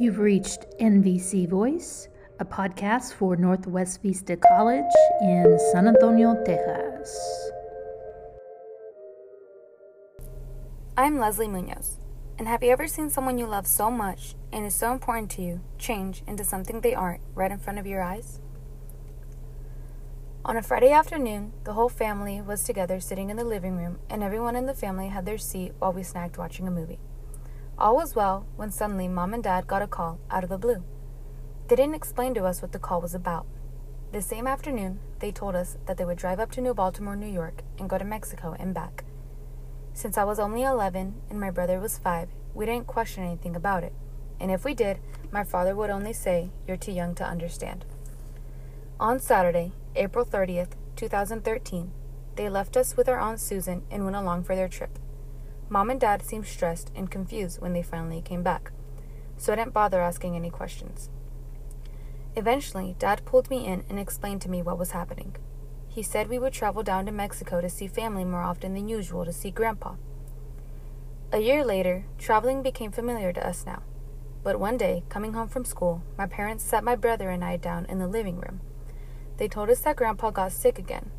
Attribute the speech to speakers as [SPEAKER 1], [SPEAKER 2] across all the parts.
[SPEAKER 1] You've reached NVC Voice, a podcast for Northwest Vista College in San Antonio, Texas.
[SPEAKER 2] I'm Leslie Munoz. And have you ever seen someone you love so much and is so important to you change into something they aren't right in front of your eyes? On a Friday afternoon, the whole family was together sitting in the living room, and everyone in the family had their seat while we snacked watching a movie. All was well when suddenly mom and dad got a call out of the blue. They didn't explain to us what the call was about. The same afternoon, they told us that they would drive up to New Baltimore, New York, and go to Mexico and back. Since I was only 11 and my brother was 5, we didn't question anything about it. And if we did, my father would only say, You're too young to understand. On Saturday, April 30th, 2013, they left us with our Aunt Susan and went along for their trip. Mom and Dad seemed stressed and confused when they finally came back, so I didn't bother asking any questions. Eventually, Dad pulled me in and explained to me what was happening. He said we would travel down to Mexico to see family more often than usual to see Grandpa. A year later, traveling became familiar to us now. But one day, coming home from school, my parents sat my brother and I down in the living room they told us that Grandpa got sick again.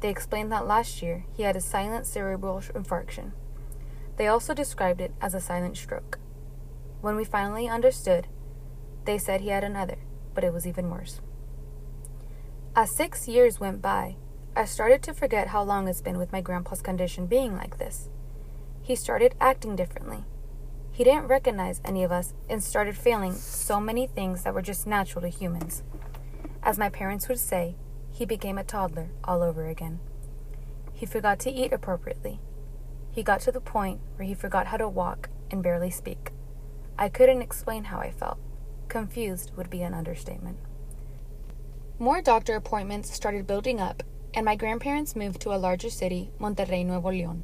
[SPEAKER 2] They explained that last year he had a silent cerebral infarction. They also described it as a silent stroke. When we finally understood, they said he had another, but it was even worse. As six years went by, I started to forget how long it's been with my grandpa's condition being like this. He started acting differently. He didn't recognize any of us and started failing so many things that were just natural to humans. As my parents would say, he became a toddler all over again. He forgot to eat appropriately. He got to the point where he forgot how to walk and barely speak. I couldn't explain how I felt. Confused would be an understatement. More doctor appointments started building up, and my grandparents moved to a larger city, Monterrey, Nuevo León.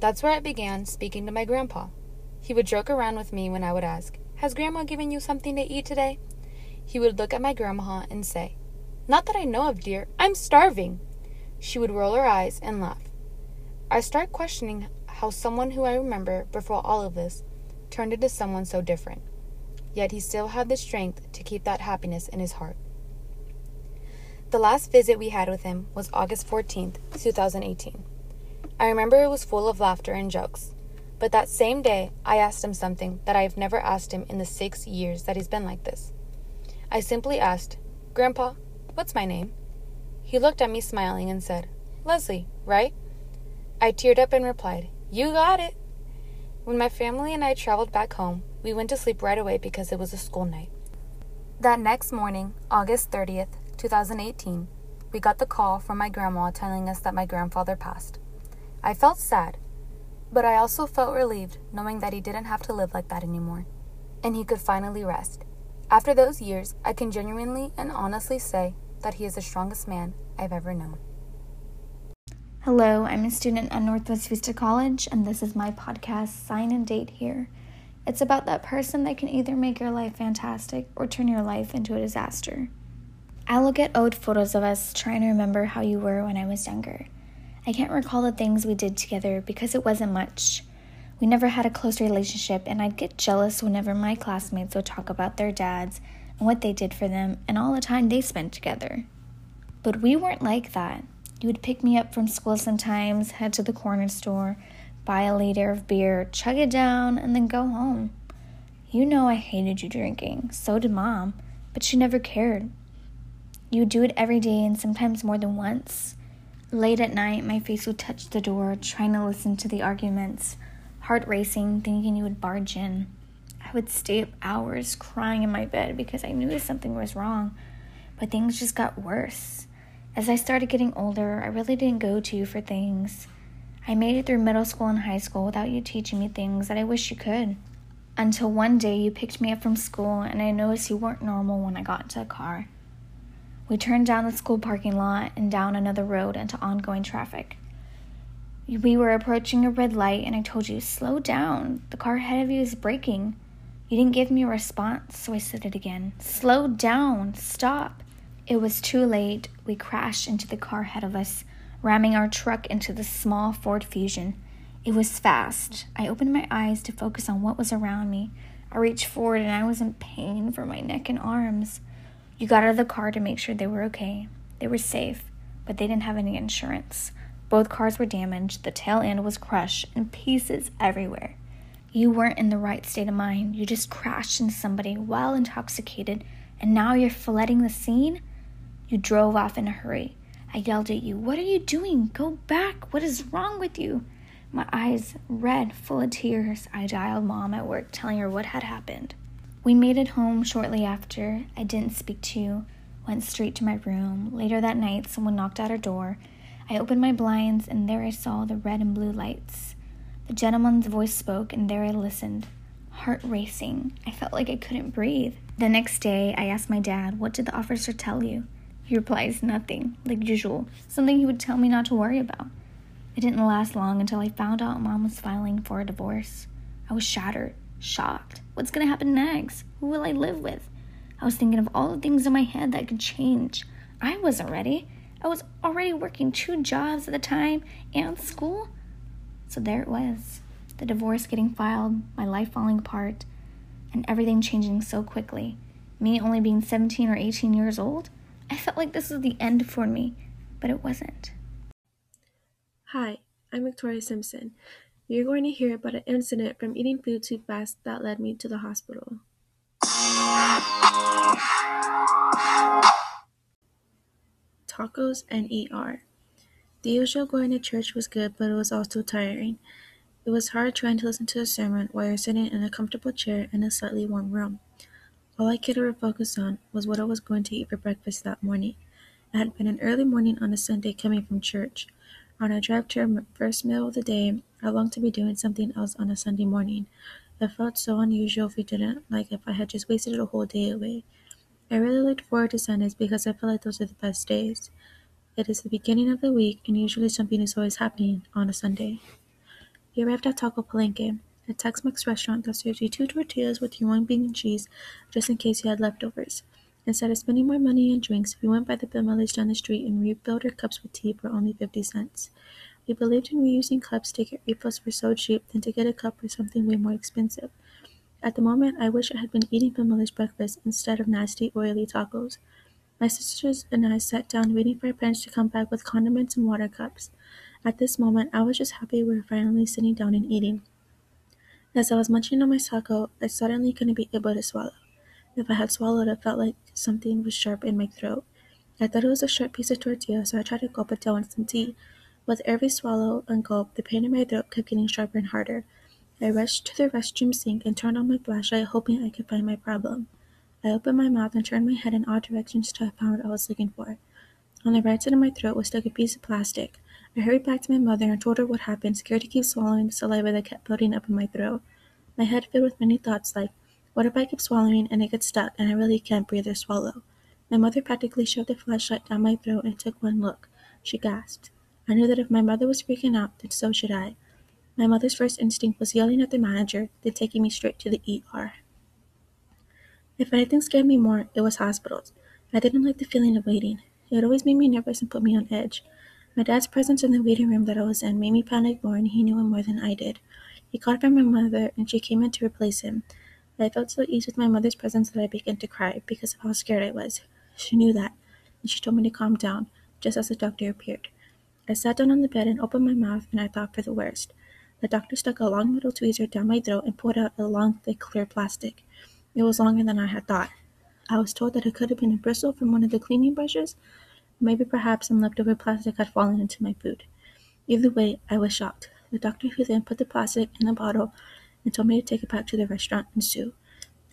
[SPEAKER 2] That's where I began speaking to my grandpa. He would joke around with me when I would ask, Has Grandma given you something to eat today? He would look at my grandma and say, Not that I know of, dear. I'm starving. She would roll her eyes and laugh. I started questioning how someone who I remember before all of this turned into someone so different. Yet he still had the strength to keep that happiness in his heart. The last visit we had with him was August 14th, 2018. I remember it was full of laughter and jokes. But that same day, I asked him something that I have never asked him in the six years that he's been like this. I simply asked, Grandpa, what's my name? He looked at me smiling and said, Leslie, right? I teared up and replied, You got it. When my family and I traveled back home, we went to sleep right away because it was a school night. That next morning, August 30th, 2018, we got the call from my grandma telling us that my grandfather passed. I felt sad, but I also felt relieved knowing that he didn't have to live like that anymore, and he could finally rest. After those years, I can genuinely and honestly say that he is the strongest man I've ever known.
[SPEAKER 3] Hello, I'm a student at Northwest Vista College, and this is my podcast, Sign and Date Here. It's about that person that can either make your life fantastic or turn your life into a disaster. I look at old photos of us trying to remember how you were when I was younger. I can't recall the things we did together because it wasn't much. We never had a close relationship, and I'd get jealous whenever my classmates would talk about their dads and what they did for them and all the time they spent together. But we weren't like that. You would pick me up from school sometimes, head to the corner store, buy a liter of beer, chug it down, and then go home. You know I hated you drinking, so did mom, but she never cared. You would do it every day and sometimes more than once. Late at night, my face would touch the door, trying to listen to the arguments heart racing, thinking you would barge in. I would stay up hours crying in my bed because I knew something was wrong, but things just got worse. As I started getting older, I really didn't go to you for things. I made it through middle school and high school without you teaching me things that I wish you could. Until one day you picked me up from school and I noticed you weren't normal when I got into the car. We turned down the school parking lot and down another road into ongoing traffic. We were approaching a red light, and I told you, slow down. The car ahead of you is braking. You didn't give me a response, so I said it again. Slow down. Stop. It was too late. We crashed into the car ahead of us, ramming our truck into the small Ford Fusion. It was fast. I opened my eyes to focus on what was around me. I reached forward and I was in pain for my neck and arms. You got out of the car to make sure they were okay. They were safe, but they didn't have any insurance. Both cars were damaged, the tail end was crushed, and pieces everywhere. You weren't in the right state of mind. You just crashed into somebody while intoxicated, and now you're flooding the scene? You drove off in a hurry. I yelled at you, What are you doing? Go back. What is wrong with you? My eyes red, full of tears. I dialed mom at work, telling her what had happened. We made it home shortly after. I didn't speak to you, went straight to my room. Later that night, someone knocked at our door. I opened my blinds, and there I saw the red and blue lights. The gentleman's voice spoke, and there I listened, heart racing. I felt like I couldn't breathe. The next day, I asked my dad, What did the officer tell you? He replies, Nothing, like usual, something he would tell me not to worry about. It didn't last long until I found out mom was filing for a divorce. I was shattered, shocked. What's gonna happen next? Who will I live with? I was thinking of all the things in my head that could change. I wasn't ready. I was already working two jobs at the time and school. So there it was the divorce getting filed, my life falling apart, and everything changing so quickly. Me only being 17 or 18 years old. I felt like this was the end for me, but it wasn't.
[SPEAKER 4] Hi, I'm Victoria Simpson. You're going to hear about an incident from eating food too fast that led me to the hospital. Tacos and ER. The usual going to church was good, but it was also tiring. It was hard trying to listen to a sermon while you're sitting in a comfortable chair in a slightly warm room. All I could ever focus on was what I was going to eat for breakfast that morning. It had been an early morning on a Sunday coming from church. On our drive to our first meal of the day, I longed to be doing something else on a Sunday morning. It felt so unusual if we didn't, like if I had just wasted a whole day away. I really looked forward to Sundays because I felt like those are the best days. It is the beginning of the week, and usually something is always happening on a Sunday. We arrived at Taco Palenque a Tex-Mex restaurant that serves you two tortillas with your own bean and cheese, just in case you had leftovers. Instead of spending more money on drinks, we went by the Bill Miller's down the street and refilled our cups with tea for only 50 cents. We believed in reusing cups to get refills for so cheap than to get a cup for something way more expensive. At the moment, I wish I had been eating Bill Miller's breakfast instead of nasty, oily tacos. My sisters and I sat down waiting for our parents to come back with condiments and water cups. At this moment, I was just happy we were finally sitting down and eating. As I was munching on my taco, I suddenly couldn't be able to swallow. If I had swallowed, it felt like something was sharp in my throat. I thought it was a sharp piece of tortilla, so I tried to gulp it down with some tea. With every swallow and gulp, the pain in my throat kept getting sharper and harder. I rushed to the restroom sink and turned on my flashlight, hoping I could find my problem. I opened my mouth and turned my head in all directions till I found what I was looking for. On the right side of my throat was stuck a piece of plastic. I hurried back to my mother and told her what happened, scared to keep swallowing the saliva that kept building up in my throat. My head filled with many thoughts like, what if I keep swallowing and it gets stuck and I really can't breathe or swallow? My mother practically shoved the flashlight down my throat and took one look. She gasped. I knew that if my mother was freaking out, then so should I. My mother's first instinct was yelling at the manager, then taking me straight to the ER. If anything scared me more, it was hospitals. I didn't like the feeling of waiting. It always made me nervous and put me on edge. My dad's presence in the waiting room that I was in made me panic more, and he knew it more than I did. He called for my mother, and she came in to replace him. I felt so easy with my mother's presence that I began to cry because of how scared I was. She knew that, and she told me to calm down, just as the doctor appeared. I sat down on the bed and opened my mouth, and I thought for the worst. The doctor stuck a long metal tweezer down my throat and pulled out a long, thick, clear plastic. It was longer than I had thought. I was told that it could have been a bristle from one of the cleaning brushes, Maybe perhaps some leftover plastic had fallen into my food. Either way, I was shocked. The doctor who then put the plastic in a bottle and told me to take it back to the restaurant and sue.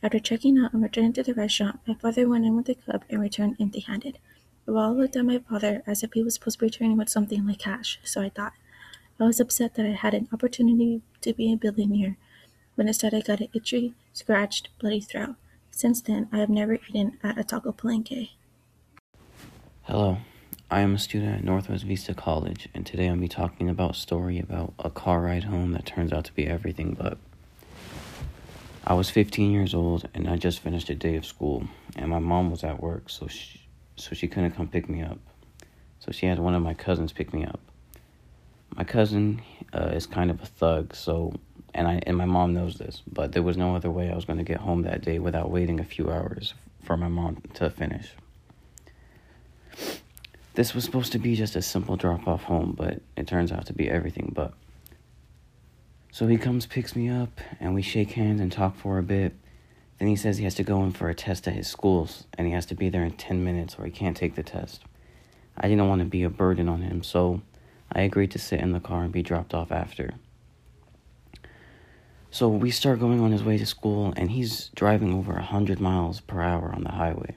[SPEAKER 4] After checking out and returning to the restaurant, my father went in with the cup and returned empty handed. We all looked at my father as if he was supposed to be returning with something like cash, so I thought. I was upset that I had an opportunity to be a billionaire, but instead I got an itchy, scratched, bloody throat. Since then, I have never eaten at a taco palenque.
[SPEAKER 5] Hello, I am a student at Northwest Vista College, and today I'll be talking about a story about a car ride home that turns out to be everything but. I was 15 years old, and I just finished a day of school, and my mom was at work, so she, so she couldn't come pick me up. So she had one of my cousins pick me up. My cousin uh, is kind of a thug, so
[SPEAKER 4] and I and my mom knows this, but there was no other way I was going to get home that day without waiting a few hours for my mom to finish. This was supposed to be just a simple drop off home, but it turns out to be everything but. So he comes, picks me up, and we shake hands and talk for a bit. Then he says he has to go in for a test at his schools, and he has to be there in 10 minutes or he can't take the test. I didn't want to be a burden on him, so I agreed to sit in the car and be dropped off after. So we start going on his way to school, and he's driving over 100 miles per hour on the highway.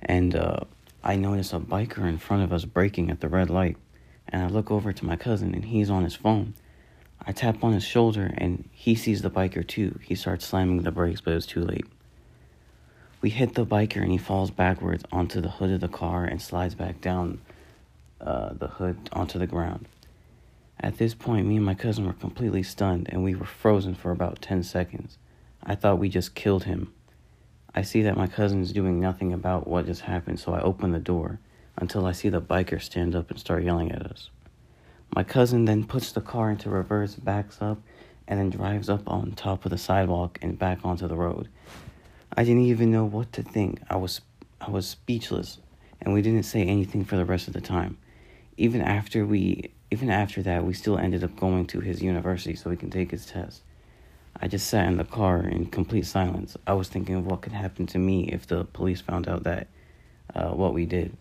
[SPEAKER 4] And uh, I notice a biker in front of us braking at the red light, and I look over to my cousin, and he's on his phone. I tap on his shoulder, and he sees the biker too. He starts slamming the brakes, but it's too late. We hit the biker, and he falls backwards onto the hood of the car and slides back down uh, the hood onto the ground. At this point, me and my cousin were completely stunned, and we were frozen for about 10 seconds. I thought we just killed him. I see that my cousin's doing nothing about what just happened, so I open the door until I see the biker stand up and start yelling at us. My cousin then puts the car into reverse, backs up, and then drives up on top of the sidewalk and back onto the road. I didn't even know what to think. I was I was speechless, and we didn't say anything for the rest of the time. Even after we even after that, we still ended up going to his university so he can take his test. I just sat in the car in complete silence. I was thinking of what could happen to me if the police found out that uh, what we did.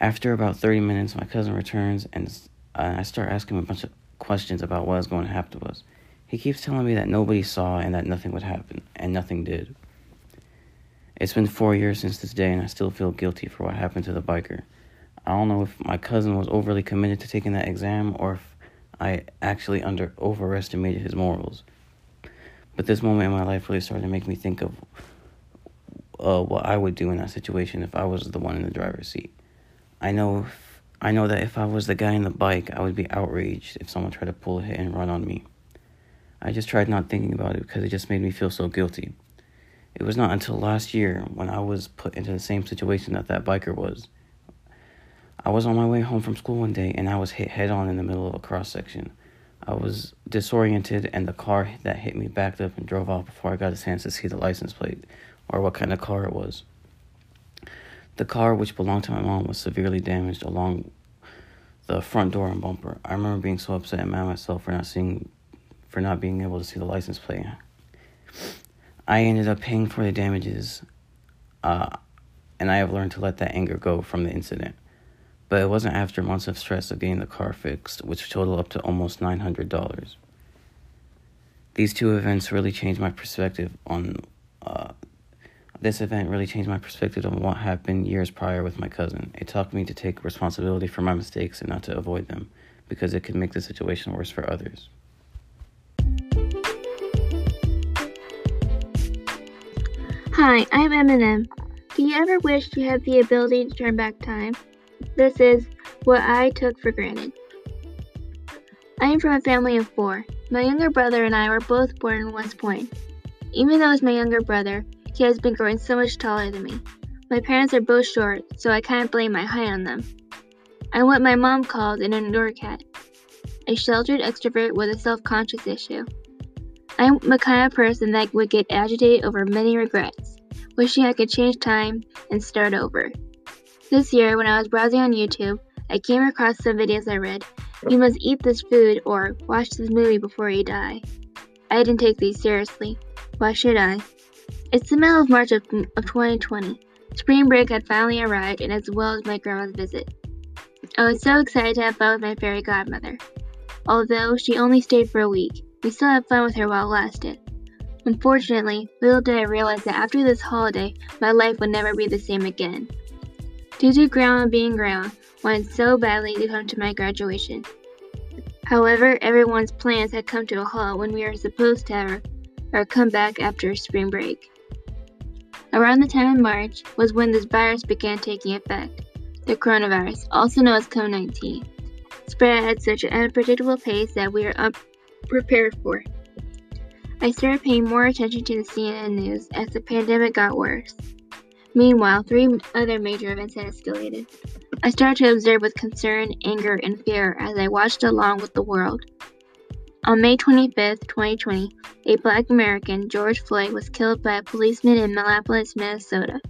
[SPEAKER 4] After about 30 minutes, my cousin returns and I start asking him a bunch of questions about what is going to happen to us. He keeps telling me that nobody saw and that nothing would happen, and nothing did. It's been four years since this day, and I still feel guilty for what happened to the biker. I don't know if my cousin was overly committed to taking that exam or if I actually under overestimated his morals. But this moment in my life really started to make me think of uh, what I would do in that situation if I was the one in the driver's seat. I know if, I know that if I was the guy in the bike, I would be outraged if someone tried to pull a hit and run on me. I just tried not thinking about it because it just made me feel so guilty. It was not until last year when I was put into the same situation that that biker was. I was on my way home from school one day and I was hit head on in the middle of a cross section. I was disoriented and the car that hit me backed up and drove off before I got a chance to see the license plate or what kind of car it was. The car, which belonged to my mom, was severely damaged along the front door and bumper. I remember being so upset and mad at myself for not seeing, for not being able to see the license plate. I ended up paying for the damages, uh, and I have learned to let that anger go from the incident. But it wasn't after months of stress of getting the car fixed, which totaled up to almost $900. These two events really changed my perspective on uh, this event really changed my perspective on what happened years prior with my cousin. It taught me to take responsibility for my mistakes and not to avoid them, because it could make the situation worse for others.
[SPEAKER 6] Hi, I'm Eminem. Do you ever wish you had the ability to turn back time? This is what I took for granted. I am from a family of four. My younger brother and I were both born in West Point. Even though he's my younger brother, he has been growing so much taller than me. My parents are both short, so I can't blame my height on them. I'm what my mom called an indoor cat, a sheltered extrovert with a self conscious issue. I'm the kind of person that would get agitated over many regrets, wishing I could change time and start over. This year, when I was browsing on YouTube, I came across some videos I read. You must eat this food or watch this movie before you die. I didn't take these seriously. Why should I? It's the middle of March of, of 2020. Spring break had finally arrived, and as well as my grandma's visit. I was so excited to have fun with my fairy godmother. Although she only stayed for a week, we still had fun with her while it lasted. Unfortunately, little did I realize that after this holiday, my life would never be the same again. Due to Grandma being Grandma, wanted so badly to come to my graduation. However, everyone's plans had come to a halt when we were supposed to have our comeback after spring break. Around the time of March was when this virus began taking effect. The coronavirus, also known as COVID 19, spread at such an unpredictable pace that we were unprepared for. I started paying more attention to the CNN news as the pandemic got worse. Meanwhile, three other major events had escalated. I started to observe with concern, anger, and fear as I watched along with the world. On May 25, 2020, a black American, George Floyd, was killed by a policeman in Minneapolis, Minnesota.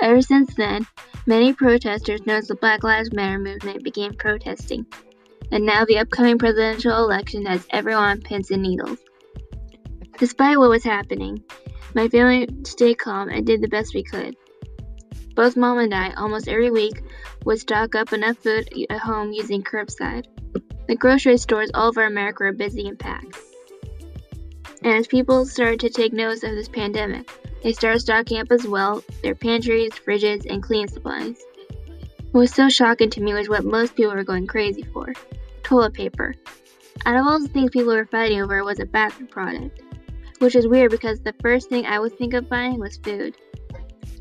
[SPEAKER 6] Ever since then, many protesters known as the Black Lives Matter movement began protesting. And now the upcoming presidential election has everyone on pins and needles. Despite what was happening, my family stayed calm and did the best we could. Both mom and I, almost every week, would stock up enough food at home using curbside. The grocery stores all over America are busy and packed. And as people started to take notice of this pandemic, they started stocking up as well their pantries, fridges, and cleaning supplies. What was so shocking to me was what most people were going crazy for toilet paper. Out of all the things people were fighting over it was a bathroom product, which is weird because the first thing I would think of buying was food.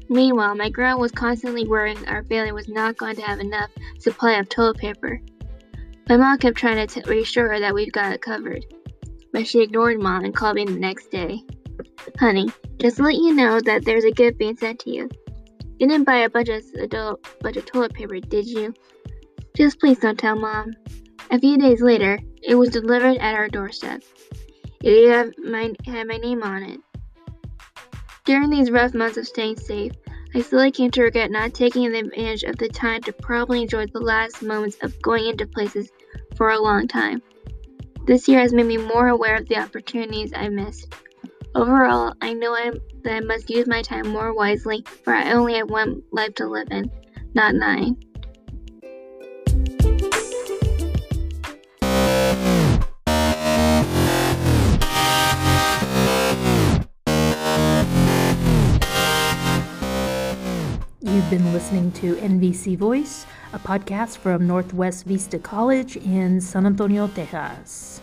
[SPEAKER 6] Meanwhile, my grandma was constantly worrying our family was not going to have enough supply of toilet paper. My mom kept trying to t- reassure her that we've got it covered, but she ignored mom and called me the next day. Honey, just to let you know that there's a gift being sent to you. You didn't buy a bunch of adult bunch of toilet paper, did you? Just please don't tell mom. A few days later, it was delivered at our doorstep. It had my, had my name on it. During these rough months of staying safe, I slowly came to regret not taking advantage of the time to probably enjoy the last moments of going into places for a long time. This year has made me more aware of the opportunities I missed. Overall, I know I, that I must use my time more wisely, for I only have one life to live in, not nine.
[SPEAKER 1] You've been listening to NVC Voice, a podcast from Northwest Vista College in San Antonio, Texas.